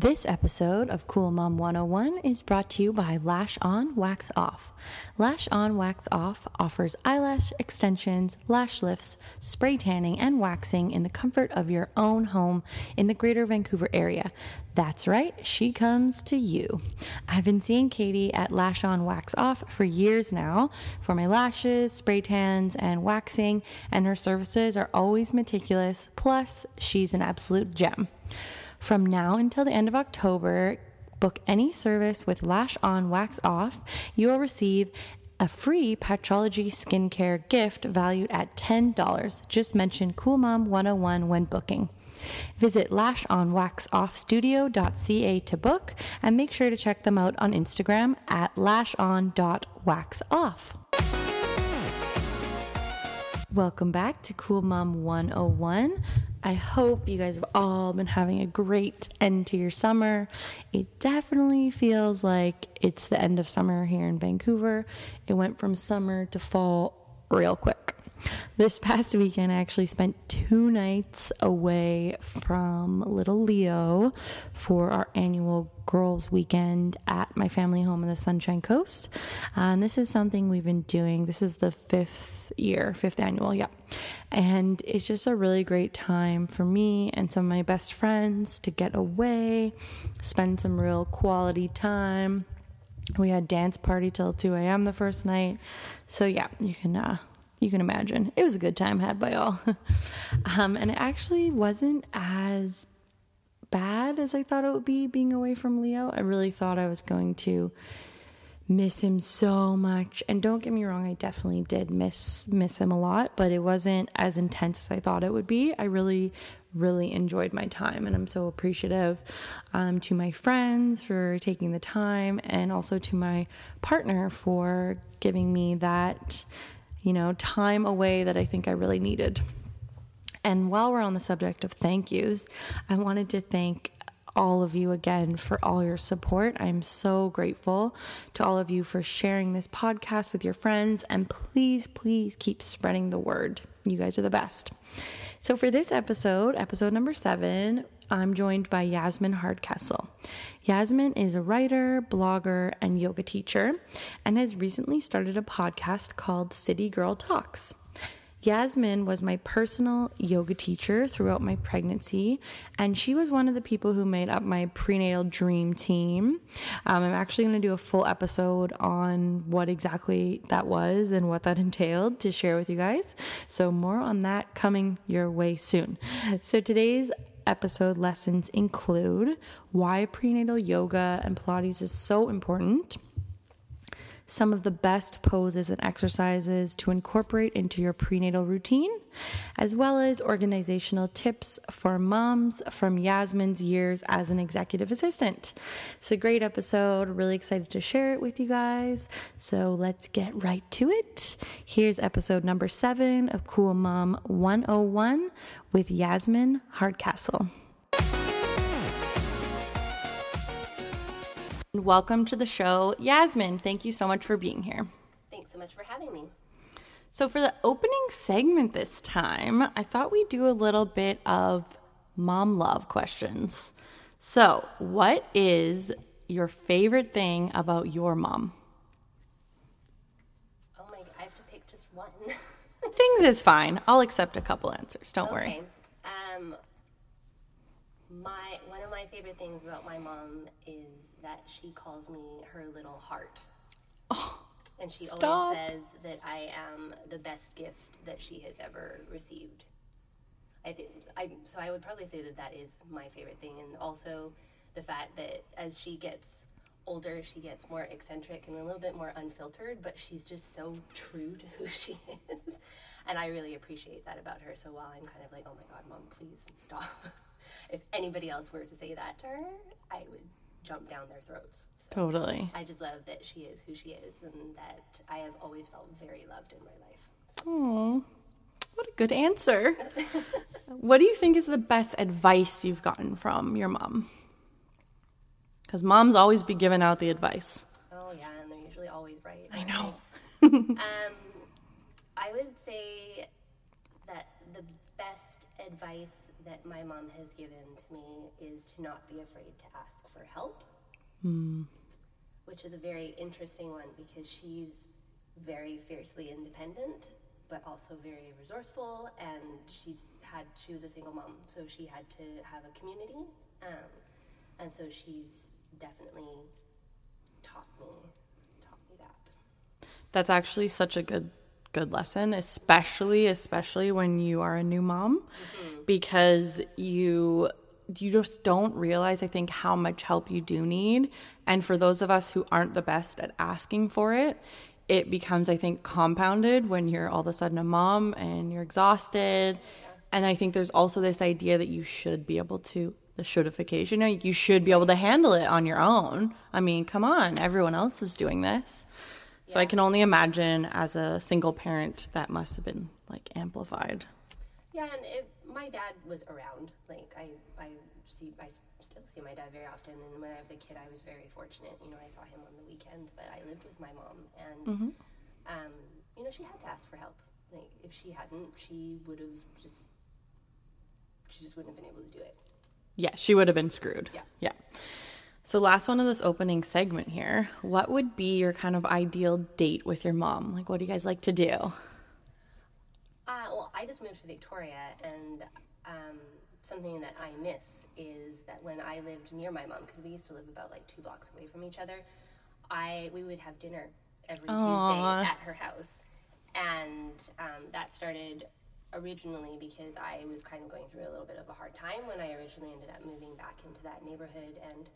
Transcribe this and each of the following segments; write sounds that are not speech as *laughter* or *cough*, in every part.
This episode of Cool Mom 101 is brought to you by Lash On Wax Off. Lash On Wax Off offers eyelash extensions, lash lifts, spray tanning, and waxing in the comfort of your own home in the greater Vancouver area. That's right, she comes to you. I've been seeing Katie at Lash On Wax Off for years now for my lashes, spray tans, and waxing, and her services are always meticulous. Plus, she's an absolute gem. From now until the end of October, book any service with Lash On Wax Off. You will receive a free Patchology skincare gift valued at $10. Just mention Cool Mom 101 when booking. Visit lashonwaxoffstudio.ca to book and make sure to check them out on Instagram at lashon.waxoff. Welcome back to Cool Mom 101. I hope you guys have all been having a great end to your summer. It definitely feels like it's the end of summer here in Vancouver. It went from summer to fall real quick. This past weekend, I actually spent two nights away from little Leo for our annual girls' weekend at my family home in the Sunshine Coast. And this is something we've been doing. This is the fifth year, fifth annual, yeah. And it's just a really great time for me and some of my best friends to get away, spend some real quality time. We had dance party till 2 a.m. the first night. So yeah, you can uh, you can imagine. It was a good time had by all. *laughs* um, and it actually wasn't as bad as I thought it would be being away from Leo. I really thought I was going to miss him so much. And don't get me wrong, I definitely did miss miss him a lot, but it wasn't as intense as I thought it would be. I really really enjoyed my time and I'm so appreciative um, to my friends for taking the time and also to my partner for giving me that you know, time away that I think I really needed. And while we're on the subject of thank yous, I wanted to thank all of you again for all your support. I'm so grateful to all of you for sharing this podcast with your friends. And please, please keep spreading the word. You guys are the best. So, for this episode, episode number seven, I'm joined by Yasmin Hardcastle. Yasmin is a writer, blogger, and yoga teacher, and has recently started a podcast called City Girl Talks. Yasmin was my personal yoga teacher throughout my pregnancy, and she was one of the people who made up my prenatal dream team. Um, I'm actually going to do a full episode on what exactly that was and what that *laughs* entailed to share with you guys. So, more on that coming your way soon. So, today's episode lessons include why prenatal yoga and Pilates is so important some of the best poses and exercises to incorporate into your prenatal routine, as well as organizational tips for moms from Yasmin's years as an executive assistant. It's a great episode. Really excited to share it with you guys. So let's get right to it. Here's episode number seven of Cool Mom 101 with Yasmin Hardcastle. Welcome to the show, Yasmin. Thank you so much for being here. Thanks so much for having me. So, for the opening segment this time, I thought we'd do a little bit of mom love questions. So, what is your favorite thing about your mom? Oh my, I have to pick just one. *laughs* Things is fine. I'll accept a couple answers. Don't worry. Um, my one of my favorite things about my mom is that she calls me her little heart. Oh, and she stop. always says that I am the best gift that she has ever received. I think I so I would probably say that that is my favorite thing, and also the fact that as she gets older, she gets more eccentric and a little bit more unfiltered, but she's just so true to who *laughs* she is. And I really appreciate that about her. So while I'm kind of like, oh my God, mom, please stop. *laughs* if anybody else were to say that to her, I would jump down their throats. So Totally. I just love that she is who she is and that I have always felt very loved in my life. Oh, what a good answer. *laughs* what do you think is the best advice you've gotten from your mom? Because moms always be giving out the advice. Oh yeah, and they're usually always right. I know. *laughs* Um, I would say that the best advice that my mom has given to me is to not be afraid to ask for help. Which is a very interesting one because she's very fiercely independent, but also very resourceful. And she's had she was a single mom, so she had to have a community, um, and so she's definitely taught me taught me that. That's actually such a good good lesson, especially especially when you are a new mom mm-hmm. because you you just don't realize I think how much help you do need. And for those of us who aren't the best at asking for it, it becomes I think compounded when you're all of a sudden a mom and you're exhausted. And I think there's also this idea that you should be able to the shouldification. You, know, you should be able to handle it on your own. I mean, come on, everyone else is doing this. So I can only imagine as a single parent that must have been like amplified. Yeah, and it, my dad was around. Like I, I see, I still see my dad very often. And when I was a kid, I was very fortunate. You know, I saw him on the weekends, but I lived with my mom, and um, you know, she had to ask for help. Like if she hadn't, she would have just, she just wouldn't have been able to do it. Yeah, she would have been screwed. Yeah. Yeah. So last one of this opening segment here. What would be your kind of ideal date with your mom? Like what do you guys like to do? Uh, well, I just moved to Victoria, and um, something that I miss is that when I lived near my mom, because we used to live about like two blocks away from each other, I we would have dinner every Aw. Tuesday at her house, and um, that started originally because I was kind of going through a little bit of a hard time when I originally ended up moving back into that neighborhood and.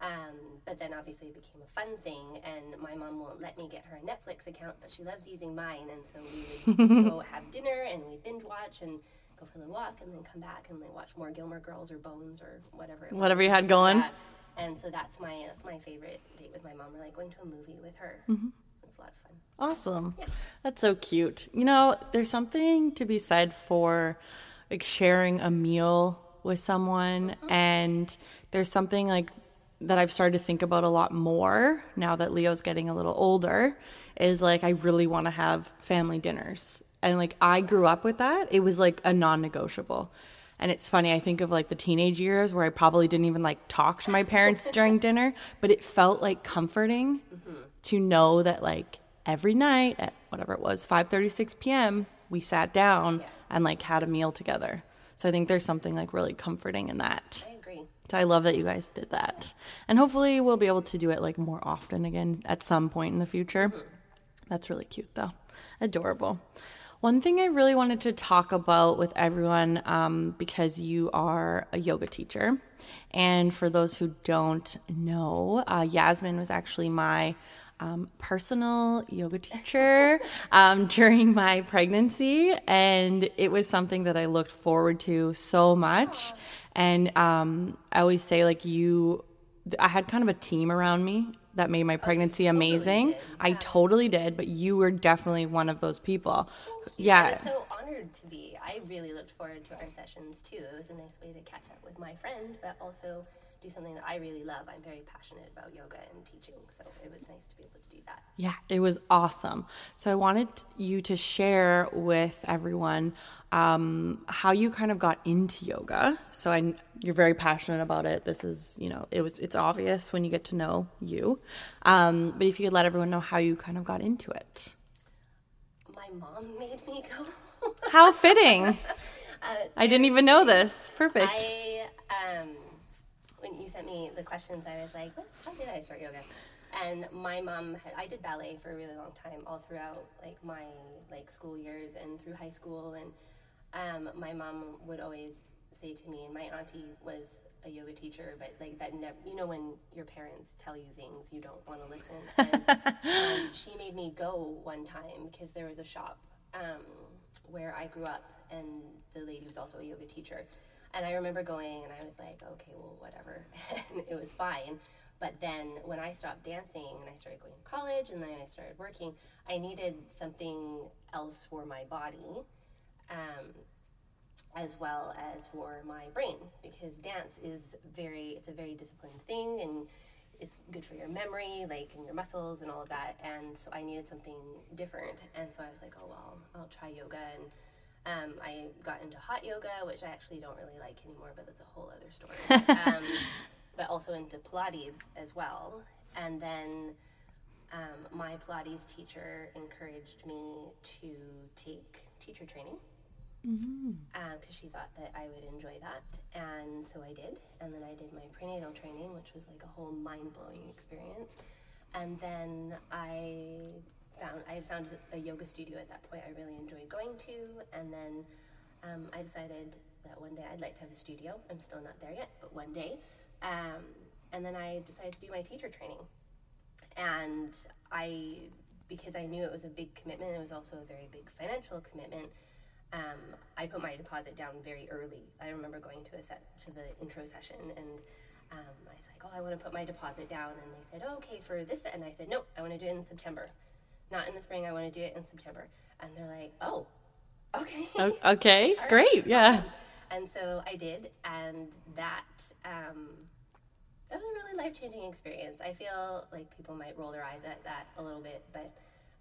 Um, but then obviously it became a fun thing, and my mom won't let me get her a Netflix account, but she loves using mine, and so we would go *laughs* have dinner and we binge watch and go for a little walk, and then come back and then watch more Gilmore Girls or Bones or whatever. it Whatever you had going. Yeah. And so that's my that's my favorite date with my mom. Or like going to a movie with her. Mm-hmm. It's a lot of fun. Awesome. That's so cute. You know, there's something to be said for like sharing a meal with someone and there's something like that I've started to think about a lot more now that Leo's getting a little older is like I really want to have family dinners. And like I grew up with that. It was like a non-negotiable. And it's funny, I think of like the teenage years where I probably didn't even like talk to my parents during dinner, but it felt like comforting mm-hmm. to know that like every night at whatever it was 5:36 p.m. we sat down and like had a meal together. So I think there's something like really comforting in that. I. Love that you guys did that. And hopefully we'll be able to do it like more often again at some point in the future. That's really cute though. Adorable. One thing I really wanted to talk about with everyone, um, because you are a yoga teacher, and for those who don't know, uh, Yasmin was actually my um, personal yoga teacher um, *laughs* during my pregnancy, and it was something that I looked forward to so much. And um, I always say, like, you, I had kind of a team around me that made my pregnancy amazing. I totally did, but you were definitely one of those people. I Yeah. so honored to be. I really looked forward to our sessions too. It was a nice way to catch up with my friend, but also do something that I really love. I'm very passionate about yoga and teaching, so it was nice to be able to do that. Yeah, it was awesome. So I wanted you to share with everyone um, how you kind of got into yoga. So I, you're very passionate about it. This is, you know, it was it's obvious when you get to know you. Um, but if you could let everyone know how you kind of got into it. My mom made me go. How fitting! *laughs* Uh, I didn't even know this. Perfect. I um, when you sent me the questions, I was like, what? how did I start yoga? And my mom, had, I did ballet for a really long time, all throughout like my like school years and through high school. And um, my mom would always say to me, and my auntie was a yoga teacher, but like that, never, you know, when your parents tell you things you don't want to listen. *laughs* And, um, she made me go one time because there was a shop um, where I grew up, and the lady was also a yoga teacher. And I remember going, and I was like, okay, well, whatever. *laughs* it was fine. But then when I stopped dancing and I started going to college and then I started working, I needed something else for my body. Um, as well as for my brain because dance is very it's a very disciplined thing and it's good for your memory like and your muscles and all of that and so i needed something different and so i was like oh well i'll try yoga and um, i got into hot yoga which i actually don't really like anymore but that's a whole other story *laughs* um, but also into pilates as well and then um, my pilates teacher encouraged me to take teacher training because mm-hmm. um, she thought that I would enjoy that. And so I did. And then I did my prenatal training, which was like a whole mind blowing experience. And then I found I had found a yoga studio at that point I really enjoyed going to. And then um, I decided that one day I'd like to have a studio. I'm still not there yet, but one day. Um, and then I decided to do my teacher training. And I, because I knew it was a big commitment, it was also a very big financial commitment um, I put my deposit down very early. I remember going to a set to the intro session and um, I was like, oh, I want to put my deposit down. And they said, oh, okay, for this. And I said, no, I want to do it in September. Not in the spring. I want to do it in September. And they're like, oh, okay. okay, *laughs* great. Yeah. Um, and so I did. And that, um, that was a really life changing experience. I feel like people might roll their eyes at that a little bit, but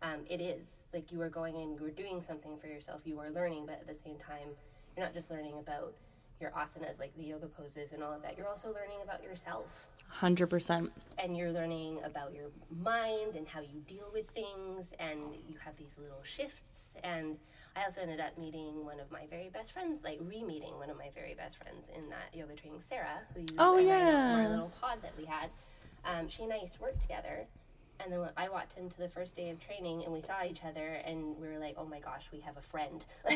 um, it is like you are going in, you are doing something for yourself, you are learning, but at the same time, you're not just learning about your asanas, like the yoga poses and all of that. You're also learning about yourself. 100%. And you're learning about your mind and how you deal with things, and you have these little shifts. And I also ended up meeting one of my very best friends, like re meeting one of my very best friends in that yoga training, Sarah, who you oh, yeah. our little pod that we had. Um, she and I used to work together and then I walked into the first day of training and we saw each other and we were like, oh my gosh, we have a friend. *laughs*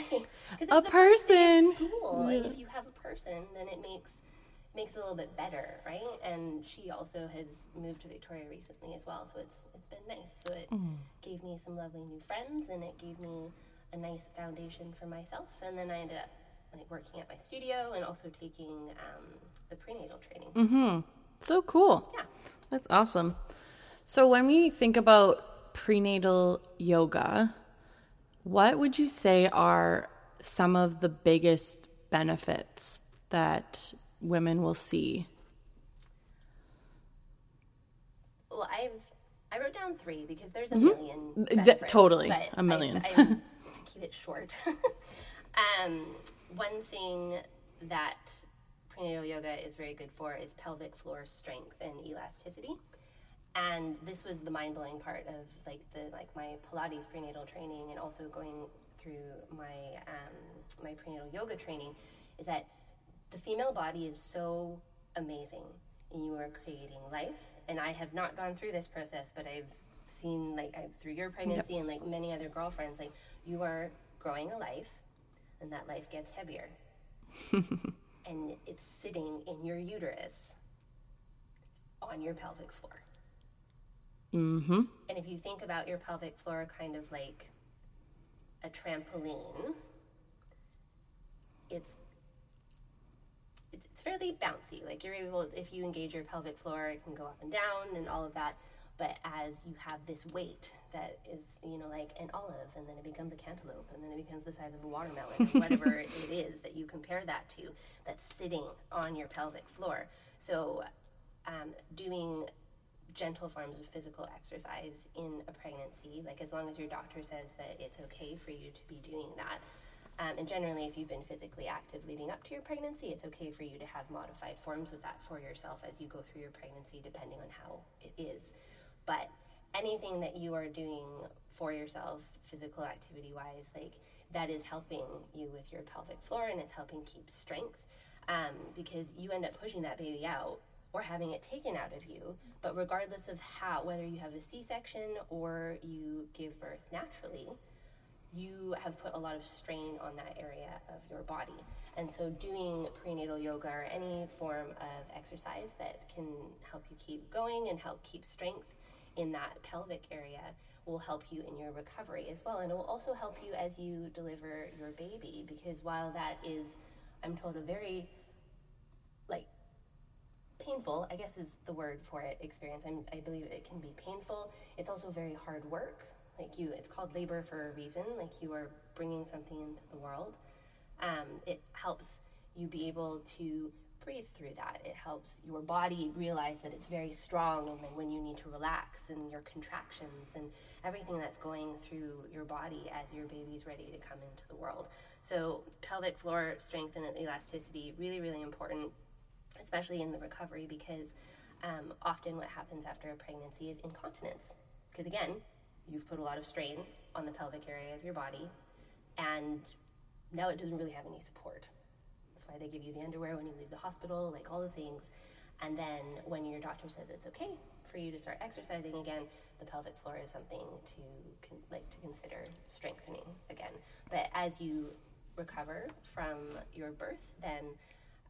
a person. school. Yeah. And if you have a person, then it makes makes it a little bit better, right? And she also has moved to Victoria recently as well, so it's it's been nice. So it mm. gave me some lovely new friends and it gave me a nice foundation for myself. And then I ended up like working at my studio and also taking um, the prenatal training. Mm-hmm. So cool. Yeah. That's awesome. So, when we think about prenatal yoga, what would you say are some of the biggest benefits that women will see? Well, I've I wrote down three because there's a mm-hmm. million. Benefits, totally, a million. I, I, *laughs* to keep it short. *laughs* um, one thing that prenatal yoga is very good for is pelvic floor strength and elasticity and this was the mind-blowing part of like the like my pilates prenatal training and also going through my um, my prenatal yoga training is that the female body is so amazing. And you are creating life. And i have not gone through this process but i've seen like I've, through your pregnancy yep. and like many other girlfriends like you are growing a life and that life gets heavier. *laughs* And it's sitting in your uterus on your pelvic floor Mm-hmm. And if you think about your pelvic floor kind of like a trampoline, it's it's, fairly bouncy. Like you're able, if you engage your pelvic floor, it can go up and down and all of that. But as you have this weight that is, you know, like an olive, and then it becomes a cantaloupe, and then it becomes the size of a watermelon, whatever *laughs* it is that you compare that to, that's sitting on your pelvic floor. So, um, doing gentle forms of physical exercise in a pregnancy, like as long as your doctor says that it's okay for you to be doing that. Um, and generally, if you've been physically active leading up to your pregnancy, it's okay for you to have modified forms of that for yourself as you go through your pregnancy, depending on how it is. But anything that you are doing for yourself, physical activity wise, like that is helping you with your pelvic floor and it's helping keep strength um, because you end up pushing that baby out or having it taken out of you. But regardless of how, whether you have a C section or you give birth naturally, you have put a lot of strain on that area of your body. And so, doing prenatal yoga or any form of exercise that can help you keep going and help keep strength in that pelvic area will help you in your recovery as well. And it will also help you as you deliver your baby because while that is, I'm told, a very painful, I guess is the word for it, experience. I'm, I believe it can be painful. It's also very hard work. Like you, it's called labor for a reason. Like you are bringing something into the world. Um, it helps you be able to breathe through that. It helps your body realize that it's very strong and when you need to relax and your contractions and everything that's going through your body as your baby's ready to come into the world. So pelvic floor strength and elasticity really really important especially in the recovery because um, often what happens after a pregnancy is incontinence because again you've put a lot of strain on the pelvic area of your body and now it doesn't really have any support that's why they give you the underwear when you leave the hospital, like all the things. And then when your doctor says it's okay for you to start exercising again, the pelvic floor is something to con- like to consider strengthening again. But as you recover from your birth, then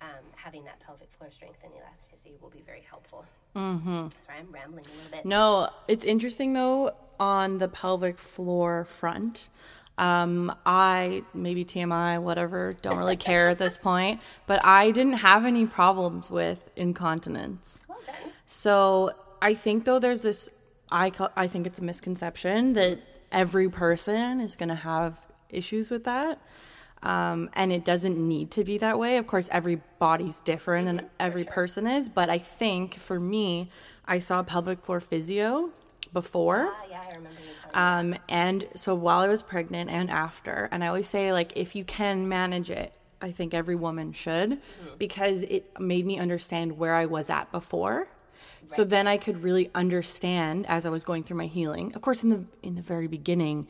um, having that pelvic floor strength and elasticity will be very helpful. Mm-hmm. Sorry, I'm rambling a little bit. No, it's interesting though on the pelvic floor front. Um, I maybe TMI, whatever, don't really care at this *laughs* point, but I didn't have any problems with incontinence. Well done. So I think though there's this, I ca- I think it's a misconception that every person is going to have issues with that. Um, and it doesn't need to be that way. Of course, every body's different and every person is. But I think for me, I saw pelvic floor physio before. Ah, yeah, I remember. Um, and so while I was pregnant and after, and I always say, like, if you can manage it, I think every woman should, because it made me understand where I was at before. So then I could really understand as I was going through my healing. Of course, in the in the very beginning,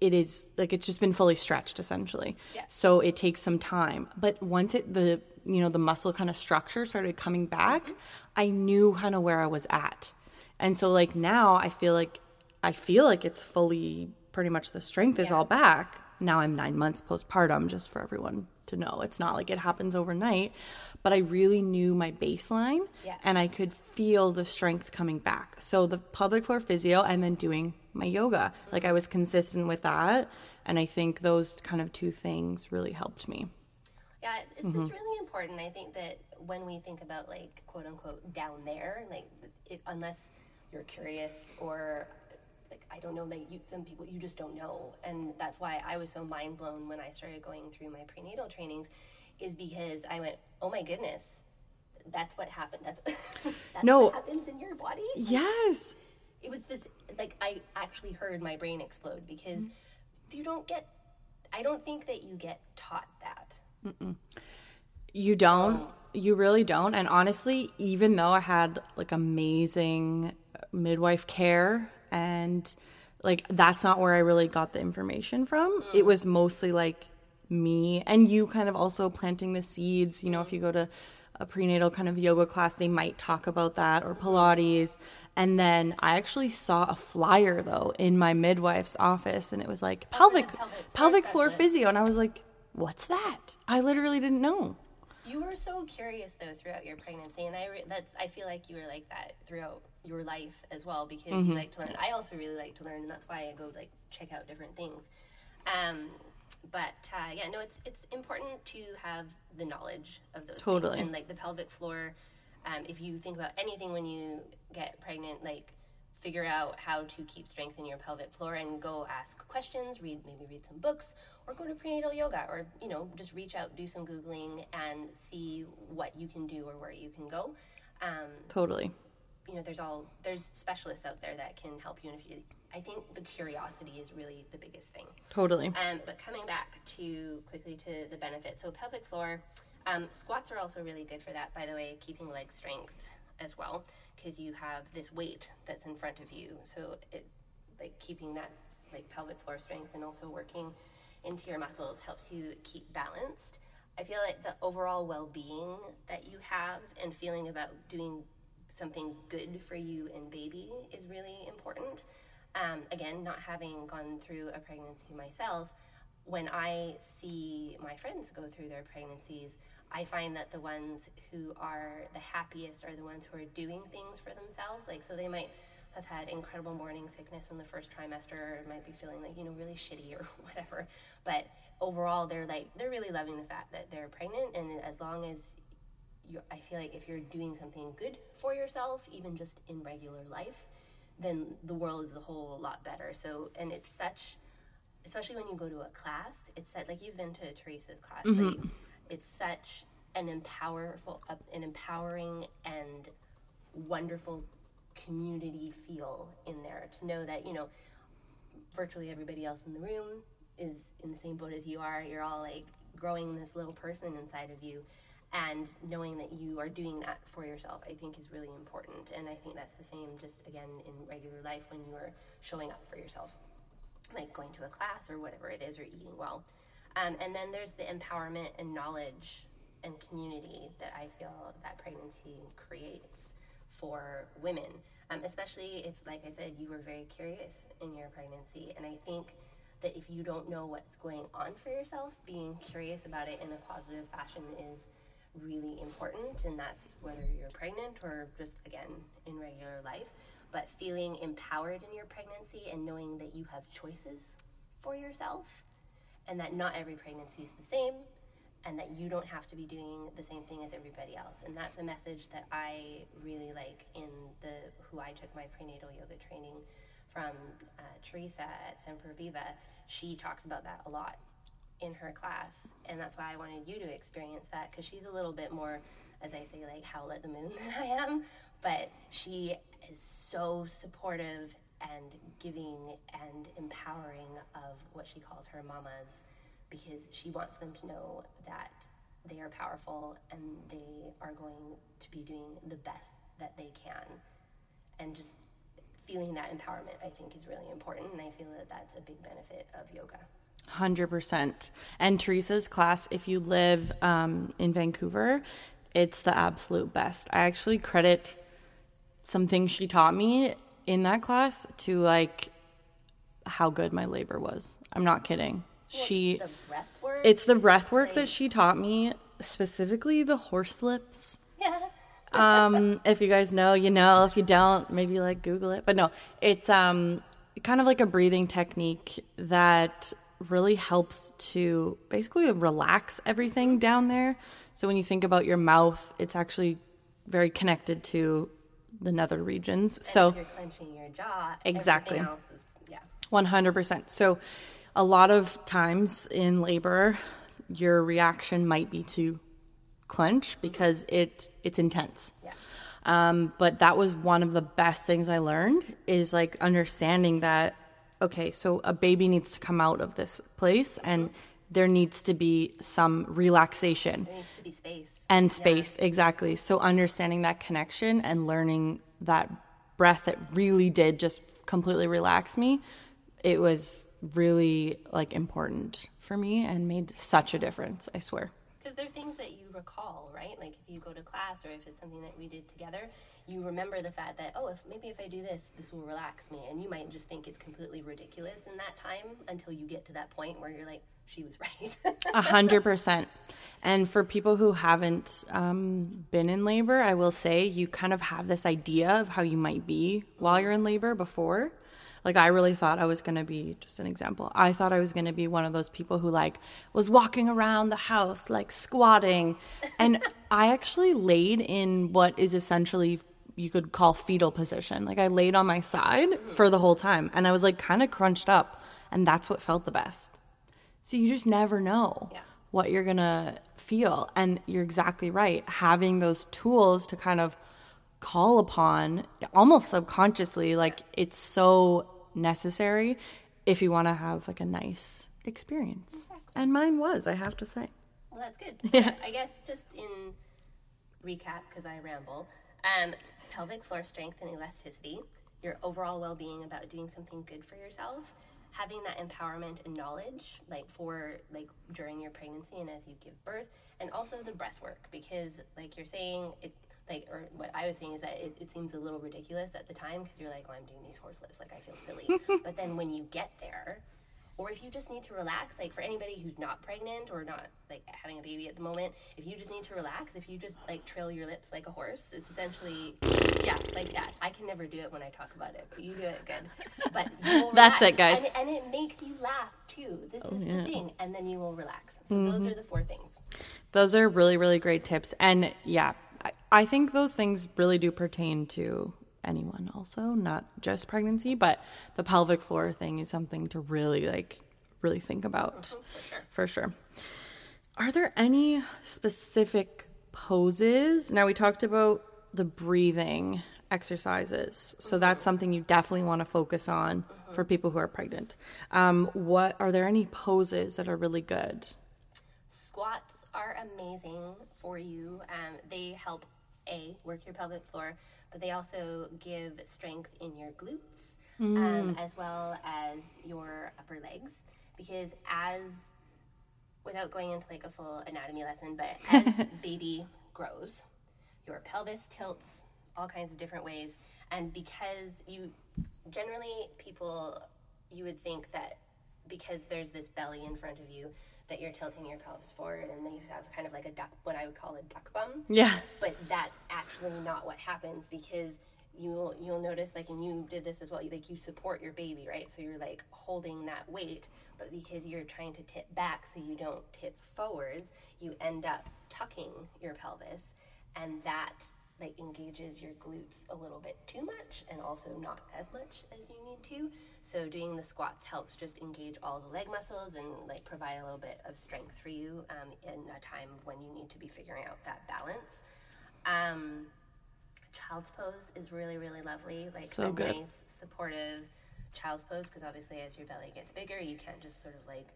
it, is like it's just been fully stretched essentially. Yeah. So it takes some time. But once it the you know the muscle kind of structure started coming back, mm-hmm. I knew kind of where I was at. And so like now I feel like I feel like it's fully pretty much the strength is all back. Now I'm 9 months postpartum just for everyone to know. It's not like it happens overnight, but I really knew my baseline Yeah. and I could feel the strength coming back. So the pelvic floor physio and then doing my yoga. Like I was consistent with that and I think those kind of two things really helped me. Yeah, it's Mm-hmm. just really important. I think that when we think about like quote unquote down there, like if, unless you're curious or like I don't know that you some people you just don't know, and that's why I was so mind blown when I started going through my prenatal trainings, is because I went, oh my goodness, that's what happened. That's *laughs* that's No. what happens in your body. Yes. It was this like I actually heard my brain explode because you don't get. I don't think that you get taught that. You don't. Oh. You really don't. And honestly, even though I had like amazing midwife care and like that's not where I really got the information from. Mm. It was mostly like me and you kind of also planting the seeds. You know, if you go to a prenatal kind of yoga class, they might talk about that or Pilates. And then I actually saw a flyer though in my midwife's office and it was like pelvic pelvic floor pelvic floor physio and I was like, "What's that?" I literally didn't know. You were so curious though throughout your pregnancy, and I re- that's I feel like you were like that throughout your life as well because you like to learn. I also really like to learn, and that's why I go like check out different things. Um, but uh, yeah, no, it's it's important to have the knowledge of those Totally. and like the pelvic floor. Um, if you think about anything when you get pregnant, like figure out how to keep strength in your pelvic floor and go ask questions read maybe read some books or go to prenatal yoga or you know just reach out do some googling and see what you can do or where you can go um, Totally. you know there's all there's specialists out there that can help you and if you i think the curiosity is really the biggest thing Totally. um, but coming back to quickly to the benefits, so pelvic floor, um, squats are also really good for that. By the way, keeping leg strength as well, because you have this weight that's in front of you. So it like keeping that like pelvic floor strength and also working into your muscles helps you keep balanced. I feel like the overall well-being that you have and feeling about doing something good for you and baby is really important. um, again, not having gone through a pregnancy myself, when I see my friends go through their pregnancies, I find that the ones who are the happiest are the ones who are doing things for themselves. Like, so they might have had incredible morning sickness in the first trimester, or might be feeling like, you know, really shitty *laughs* or whatever. But overall, they're like, they're really loving the fact that they're pregnant. And as long as you, I feel like if you're doing something good for yourself, even just in regular life, then the world is a whole lot better. So, and it's such, especially when you go to a class, it's like you've been to Teresa's class, like, it's such an empowerful, uh, an empowering and wonderful community feel in there. To know that you know virtually everybody else in the room is in the same boat as you are. You're all like growing this little person inside of you. And knowing that you are doing that for yourself i think is really important. And i think that's the same just again in regular life when you are showing up for yourself like going to a class or whatever it is or eating well um, and then there's the empowerment and knowledge and community that i feel that pregnancy creates for women, um, especially if, like I said, you were very curious in your pregnancy. And I think that if you don't know what's going on for yourself, being curious about it in a positive fashion is really important. And that's whether you're pregnant or just, again, in regular life. But feeling empowered in your pregnancy and knowing that you have choices for yourself and that not every pregnancy is the same and that you don't have to be doing the same thing as everybody else. And that's a message that I really like in the who I took my prenatal yoga training from uh, Teresa at Semper Viva. She talks about that a lot in her class, and that's why I wanted you to experience that because she's a little bit more, as I say, like howl at the moon *laughs* than I am. But she is so supportive and giving and empowering of what she calls her mamas because she wants them to know that they are powerful and they are going to be doing the best that they can. And just feeling that empowerment, I think, is really important. And I feel that that's a big benefit of yoga. 100%. And Teresa's class, if you live um, in Vancouver, it's the absolute best. I actually credit some things she taught me in that class to like how good my labor was. I'm not kidding she the breath work. it's the breath work that she taught me specifically the horse lips yeah. *laughs* um if you guys know you know if you don't maybe like google it but no it's um kind of like a breathing technique that really helps to basically relax everything down there so when you think about your mouth it's actually very connected to the nether regions And so you're clenching your jaw, Exactly. is yeah. 100%. So, a lot of times in labor, your reaction might be to clench because it it's intense. Yeah. Um, but that was one of the best things I learned is like understanding that okay, so a baby needs to come out of this place and there needs to be some relaxation There needs to be space. And space exactly. So understanding that connection and learning that breath that really did just completely relax me it was really like important for me and made such a difference i swear. Because there are things that you recall, right? Like if you go to class or if it's something that we did together, you remember the fact that, oh, if maybe if I do this, this will relax me. And you might just think it's completely ridiculous in that time until you get to that point where you're like, she was *laughs* right. A hundred percent. And for people who haven't um, been in labor, I will say you kind of have this idea of how you might be while you're in labor before. Like I really thought I was gonna be just an example. I thought I was gonna be one of those people who like was walking around the house like squatting, and *laughs* I actually laid in what is essentially you could call fetal position. Like I laid on my side for the whole time, and I was like kind of crunched up, and that's what felt the best. So you just never know Yeah. what you're gonna feel. And you're exactly right. Having those tools to kind of call upon almost subconsciously, like it's so necessary if you wanna have like a nice experience. And mine was, I have to say. Well, that's good. *laughs* Yeah. I guess just in recap, because I ramble, um, pelvic floor strength and elasticity, your overall well being about doing something good for yourself, having that empowerment and knowledge, like for like during your pregnancy and as you give birth, and also the breath work, because like you're saying, it like, or what I was saying is that it, it seems a little ridiculous at the time because you're like, oh, I'm doing these horse lips, like I feel silly. *laughs* but then when you get there, or if you just need to relax, like for anybody who's not pregnant or not like having a baby at the moment, if you just need to relax, if you just like trail your lips like a horse, it's essentially, yeah, like that. I can never do it when I talk about it, but you do it good. But you *laughs* That's it, guys. And, and it makes you laugh too. This oh, is yeah. the thing, and then you will relax. So those mm-hmm. are the four things. Those are really, really great tips. And yeah, I, I think those things really do pertain to anyone also, not just pregnancy, but the pelvic floor thing is something to really like really think about for sure. Are there any specific poses? Now we talked about the breathing exercises. So that's something you definitely want to focus on for people who are pregnant. Um, what are there any poses that are really good? Squats are amazing for you. Um, they help a work your pelvic floor, but they also give strength in your glutes um, as well as your upper legs. Because as without going into like a full anatomy lesson, but *laughs* as baby grows, your pelvis tilts all kinds of different ways, and because you generally people you would think that because there's this belly in front of you that you're tilting your pelvis forward and then you have kind of like a duck what I would call a duck bum. Yeah. but that's actually not what happens because you'll you'll notice like and you did this as well you, like you support your baby right? So you're like holding that weight but because you're trying to tip back so you don't tip forwards you end up tucking your pelvis and that like engages your glutes a little bit too much and also not as much as you need to so doing the squats helps just engage all the leg muscles and like provide a little bit of strength for you um, in a time when you need to be figuring out that balance. Um, child's pose is really really lovely. Like So a good. nice supportive child's pose because obviously as your belly gets bigger you can't just sort of like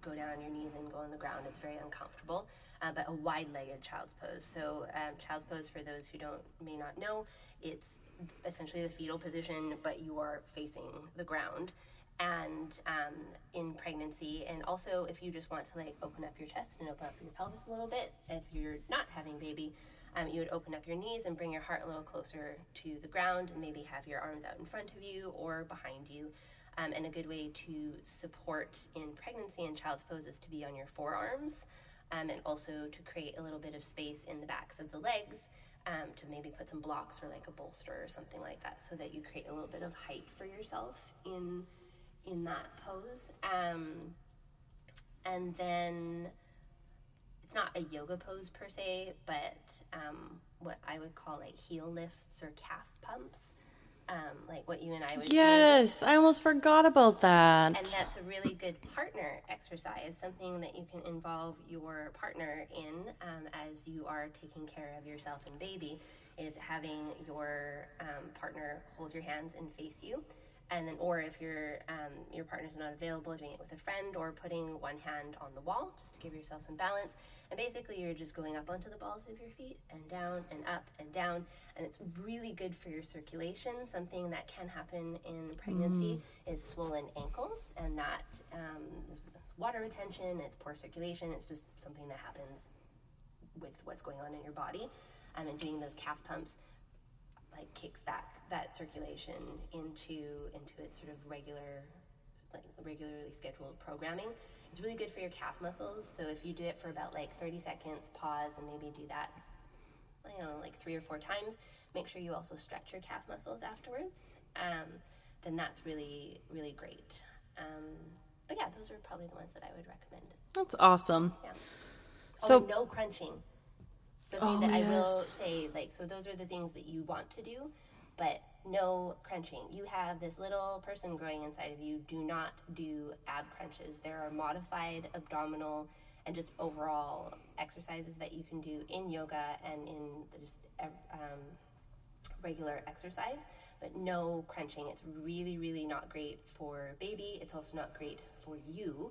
go down on your knees and go on the ground. It's very uncomfortable uh, but a wide-legged child's pose. So um, child's pose for those who don't may not know it's essentially the fetal position but you are facing the ground. And um, in pregnancy and also if you just want to like open up your chest and open up your pelvis a little bit if you're not having baby um, you would open up your knees and bring your heart a little closer to the ground and maybe have your arms out in front of you or behind you. Um, and a good way to support in pregnancy and child's pose is to be on your forearms um, and also to create a little bit of space in the backs of the legs um, to maybe put some blocks or like a bolster or something like that so that you create a little bit of height for yourself in in that pose. Um, and then it's not a yoga pose per se but um, what i would call like heel lifts or calf pumps um, like what you and i would do Yes, I almost forgot about that. and that's a really good partner exercise, something that you can involve your partner in um, as you are taking care of yourself and baby, is having your um, partner hold your hands and face you. And then, or if your um, your partner's not available, doing it with a friend, or putting one hand on the wall just to give yourself some balance. And basically, you're just going up onto the balls of your feet and down and up and down. And it's really good for your circulation. Something that can happen in pregnancy is swollen ankles, and that um, is water retention, it's poor circulation, it's just something that happens with what's going on in your body. Um, and doing those calf pumps like kicks back that circulation into into its sort of regular like regularly scheduled programming it's really good for your calf muscles so if you do it for about like 30 seconds pause and maybe do that I don't know like three or four times make sure you also stretch your calf muscles afterwards um, then that's really really great um, but yeah those are probably the ones that I would recommend That's awesome. yeah. So- oh, no crunching. Something Oh, that I will say, like, so those are the things that you want to do, but no crunching. You have this little person growing inside of you. Do not do ab crunches. There are modified abdominal and just overall exercises that you can do in yoga and in the just um, regular exercise, but no crunching. It's really, really not great for baby. It's also not great for you.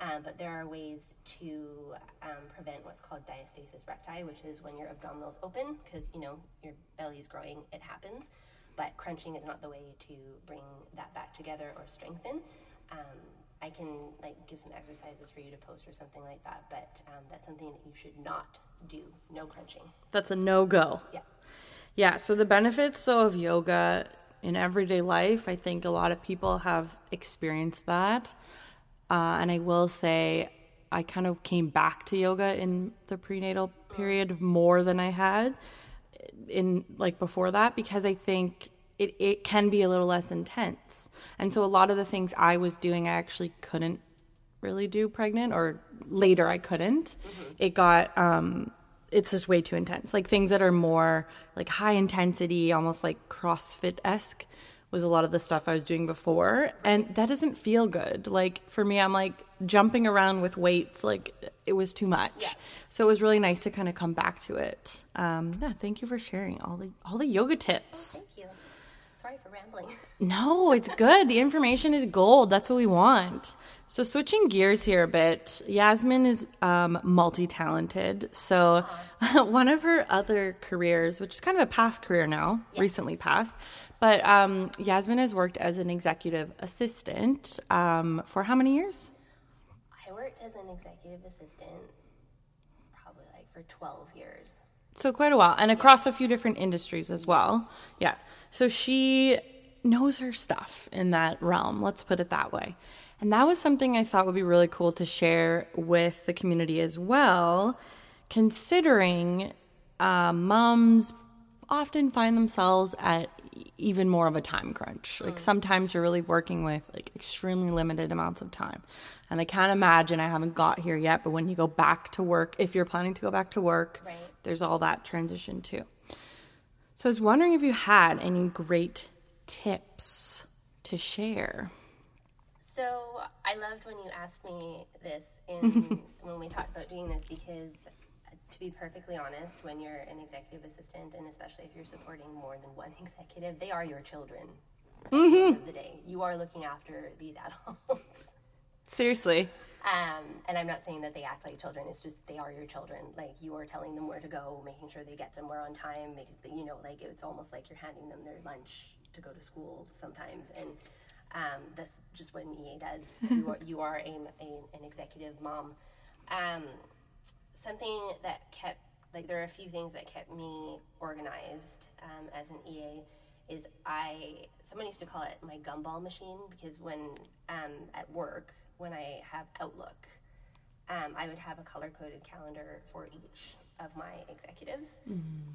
Um, but there are ways to um, prevent what's called diastasis recti, which is when your abdominals open because you know your belly's growing. It happens, but crunching is not the way to bring that back together or strengthen. Um, I can like give some exercises for you to post or something like that, but um, that's something that you should not do. No crunching. That's a no go. Yeah. Yeah, so the benefits though of yoga in everyday life, I think a lot of people have experienced that. Uh, and I will say, I kind of came back to yoga in the prenatal period more than I had in like before that because I think it, it can be a little less intense. And so a lot of the things I was doing, I actually couldn't really do pregnant or later I couldn't. It got, um, it's just way too intense. Like things that are more like high intensity, almost like CrossFit esque was a lot of the stuff I was doing before. And that doesn't feel good. Like for me, I'm like jumping around with weights, like it was too much. Yeah. So it was really nice to kind of come back to it. Um, yeah, thank you for sharing all the all the yoga tips. Thank you. Sorry for rambling. *laughs* No, it's good. The information is gold. That's what we want. So switching gears here a bit, Yasmin is um, multi-talented. So *laughs* one of her other careers, which is kind of a past career now, recently passed, but um, Yasmin has worked as an executive assistant um, for how many years? I worked as an executive assistant probably like for 12 years. So quite a while, and across a few different industries as well. Yeah. So she knows her stuff in that realm. Let's put it that way. And that was something I thought would be really cool to share with the community as well, considering uh, moms often find themselves at even more of a time crunch. Like sometimes you're really working with like extremely limited amounts of time. And I can't imagine I haven't got here yet, but when you go back to work, if you're planning to go back to work, Right. there's all that transition too. So I was wondering if you had any great tips to share. So I loved when you asked me this in *laughs* when we talked about doing this because, to be perfectly honest, when you're an executive assistant and especially if you're supporting more than one *laughs* executive, they are your children. At the end mm-hmm. of the day, you are looking after these *laughs* adults. Seriously. Um, and I'm not saying that they act like children. It's just they are your children. Like you are telling them where to go, making sure they get somewhere on time. Make it, you know, like it's almost like you're handing them their lunch to go to school sometimes. And um, that's just what an EA does. *laughs* you are, you are a, a, an executive mom. Um, something that kept like there are a few things that kept me organized um, as an EA is I someone used to call it my gumball machine because when um, at work when I have Outlook, um, I would have a color coded calendar for each of my executives,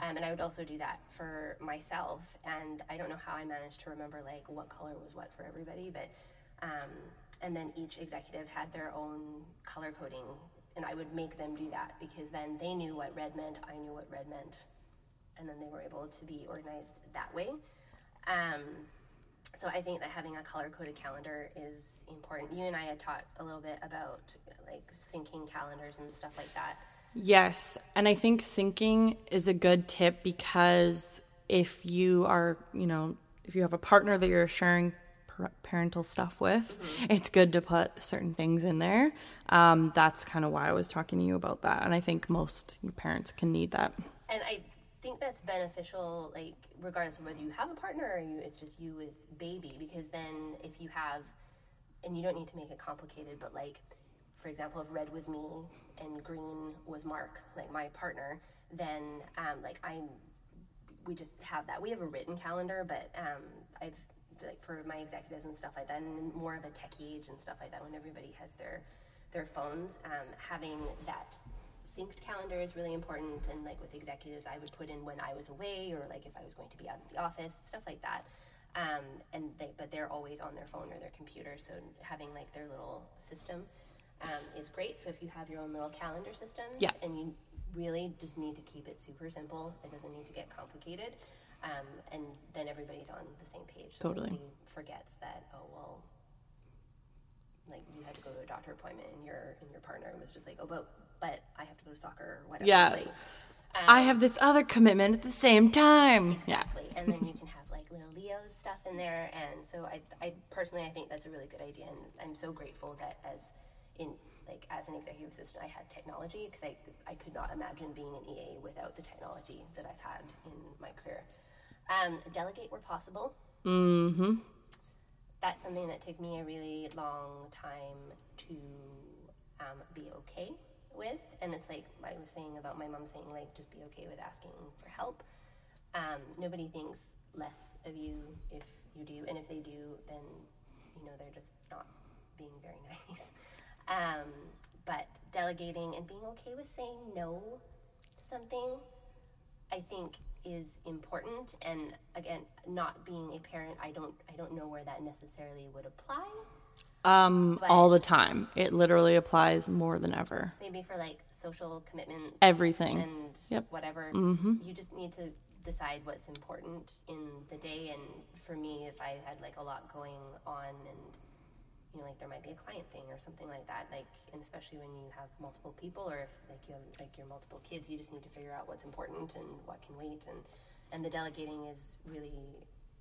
um, and I would also do that for myself. And I don't know how I managed to remember like what color was what for everybody, but um, and then each executive had their own color coding, and I would make them do that because then they knew what red meant, I knew what red meant, and then they were able to be organized that way. Um, so I think that having a color coded calendar is important. You and I had talked a little bit about like syncing calendars and stuff like that. Yes. And I think syncing is a good tip because if you are, you know, if you have a partner that you're sharing parental stuff with, it's good to put certain things in there. Um, that's kind of why I was talking to you about that. And I think most parents can need that. And I think that's beneficial, like regardless of whether you have a partner or you, it's just you with baby. Because then, if you have, and you don't need to make it complicated, but like, for example, if red was me and green was Mark, like my partner, then um, like I, we just have that. We have a written calendar, but um, I've like for my executives and stuff like that, and more of a tech age and stuff like that, when everybody has their their phones, um, having that synced calendar is really important and like with executives i would put in when i was away or like if i was going to be out of the office stuff like that um, and they but they're always on their phone or their computer so having like their little system um, is great so if you have your own little calendar system Yeah. and you really just need to keep it super simple it doesn't need to get complicated um, and then everybody's on the same page so Totally. forgets that oh well like you had to go to a doctor appointment and your and your partner was just like oh but but I have to go to soccer or whatever. Yeah. Like, I have this other commitment at the same time. Yeah. exactly. And then you can have like little Leo stuff in there. And so I, I personally, I think that's a really good idea. And I'm so grateful that as in like as an executive assistant, I had technology because I, I could not imagine being an EA without the technology that I've had in my career. Um, delegate where possible. Mm-hmm. that's something that took me a really long time to um, be okay with. And it's like I was saying about my mom saying, like, just be okay with asking for help. Um, nobody thinks less of you if you do, and if they do, then you know they're just not being very *laughs* nice. Um, but delegating and being okay with saying no to something, I think is important. And again, not being a parent, I don't I don't know where that necessarily would apply. Um, But- all the time. It literally applies more than ever. Maybe for like social commitment Everything. and Yep. whatever. You just need to decide what's important in the day. And for me, if I had like a lot going on and you know, like there might be a client thing or something like that, like, and especially when you have multiple people or if like you have like your multiple kids, you just need to figure out what's important and what can wait. And, and the delegating is really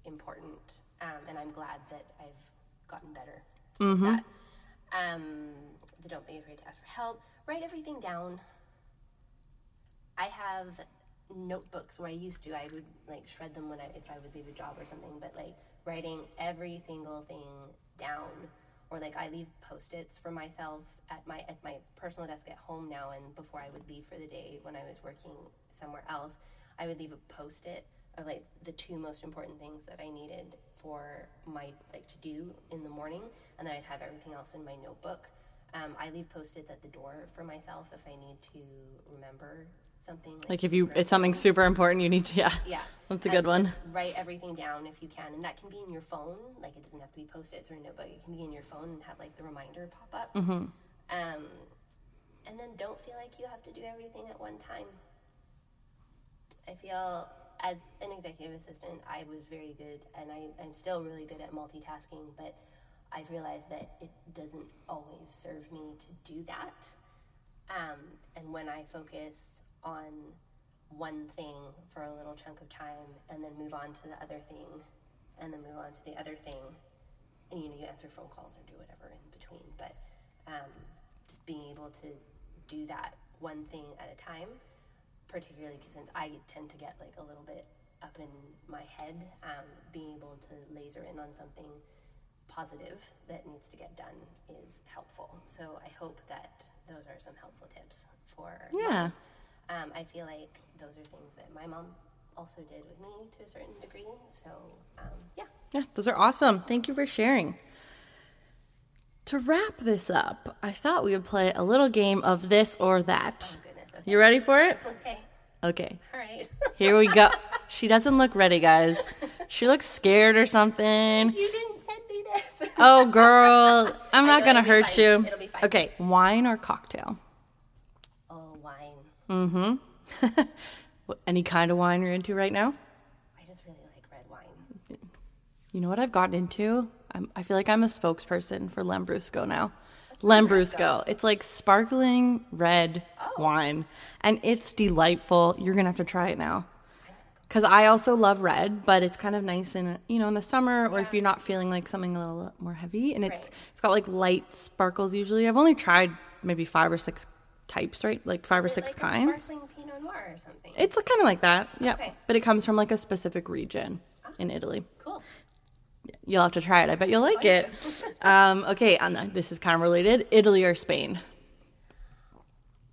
important. Um, and I'm glad that I've gotten better with that. Um, the don't be afraid to ask for help. Write everything down. I have notebooks where I used to. I would like shred them when I if I would leave a job or something. But like writing every single thing down, or like I leave post-its for myself at my at my personal desk at home now. And before I would leave for the day when I was working somewhere else, I would leave a post-it of like the two most important things that I needed for my like to do in the morning, and then I'd have everything else in my notebook. Um, I leave post-its at the door for myself if I need to remember something. Like if you, it's something super important, you need to, yeah. yeah. That's a And good so one. Write everything down if you can. And that can be in your phone. Like it doesn't have to be post its or a notebook. It can be in your phone and have like the reminder pop up. Mm-hmm. Um, and then don't feel like you have to do everything at one time. I feel as an executive assistant, I was very good and I, I'm still really good at multitasking, but I've realized that it doesn't always serve me to do that. Um, and when I focus on one thing for a little chunk of time and then move on to the other thing and then move on to the other thing, and you know, you answer phone calls or do whatever in between, but um, just being able to do that one thing at a time, particularly 'cause since I tend to get like a little bit up in my head, um, being able to laser in on something positive that needs to get done is helpful. So I hope that those are some helpful tips for Yeah. Um, I feel like those are things that my mom also did with me to a certain degree. So um, yeah, Yeah, those are awesome. Thank you for sharing. To wrap this up, I thought we would play a little game of this or that. oh. Okay. You ready for it? okay. Okay, All right. here we go. *laughs* She doesn't look ready, guys. She looks scared or something. you didn't send me this. Oh, girl, *laughs* I'm not gonna hurt fine. you. It'll be fine. Okay, wine or cocktail? oh, wine. Mm-hmm. *laughs* Any kind of wine you're into right now? I just really like red wine. You know what I've gotten into? I'm, I feel like I'm a spokesperson for Lambrusco now. Lambrusco. It's like sparkling red Oh. wine, and it's delightful. You're gonna have to try it now. Because I also love red, but it's kind of nice in you know in the summer, or if you're not feeling like something a little more heavy, and it's Right. it's got like light sparkles. Usually, I've only tried maybe five or six types, right? Like five or six like kinds. A sparkling Pinot Noir or something. It's kind of like that, yeah. Okay. But it comes from like a specific region ah. in Italy. You'll have to try it. I bet you'll like it. um, okay, Anna, this is kind of related. Italy or Spain?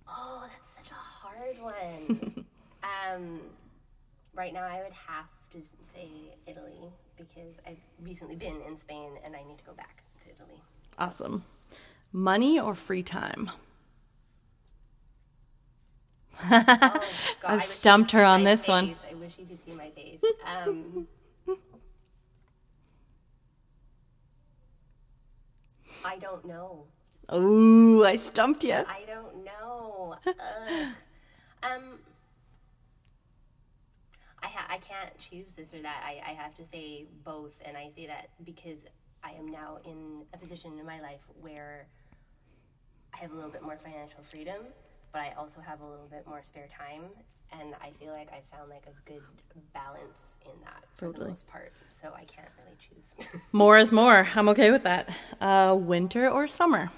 Oh, that's such a hard one. *laughs* um, right now, I would have to say Italy because I've recently been in Spain and I need to go back to Italy. Awesome. Money or free time? *laughs* Oh, God, I've stumped her on this one. I wish you could see my face. Um, I don't know. Ooh, I stumped you. I don't know. *laughs* Um, I ha- I can't choose this or that. I, I have to say both, and I say that because I am now in a position in my life where I have a little bit more financial freedom, but I also have a little bit more spare time, and I feel like I found like a good balance in that for Totally. the most part. So I can't really choose. *laughs* More is more. I'm okay with that. Uh, winter or summer?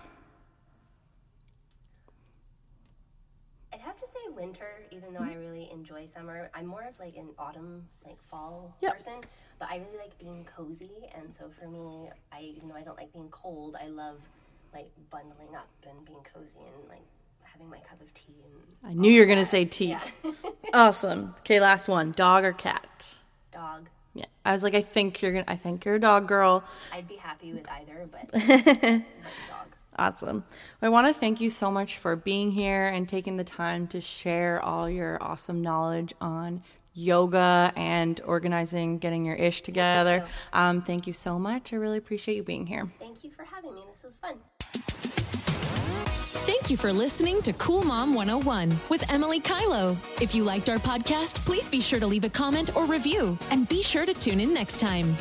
I'd have to say winter, even though I really enjoy summer. I'm more of like an autumn, like fall Yep. person. but I really like being cozy, and so for me, I you know I don't like being cold. I love like bundling up and being cozy and like having my cup of tea. And I knew you were going to say tea. yeah, *laughs* Awesome. Okay, last one. Dog or cat? dog. Yeah. I was like, I think you're to, I think you're a dog girl. I'd be happy with either, but, *laughs* but dog. Awesome. I want to thank you so much for being here and taking the time to share all your awesome knowledge on yoga and organizing, getting your ish together. Um, thank you so much. I really appreciate you being here. Thank you for having me. This was fun. Thank you for listening to Cool Mom 101 with Emily Kylo. If you liked our podcast, please be sure to leave a comment or review and be sure to tune in next time.